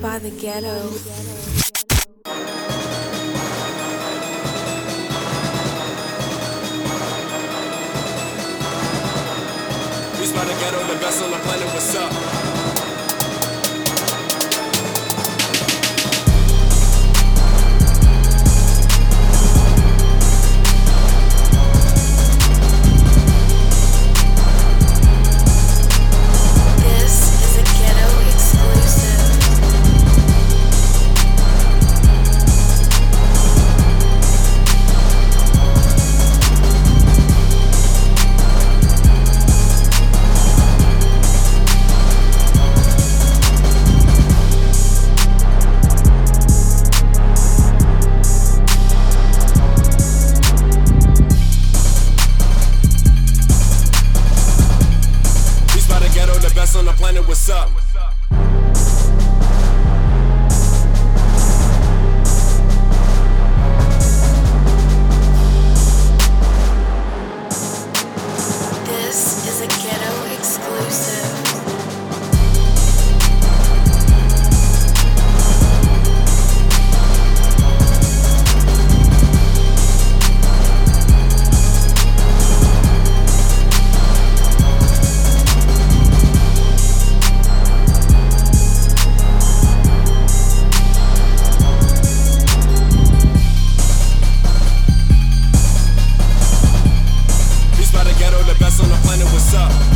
by the ghetto. Beats by the ghetto, the best on the planet, what's up? On the planet, what's up? up.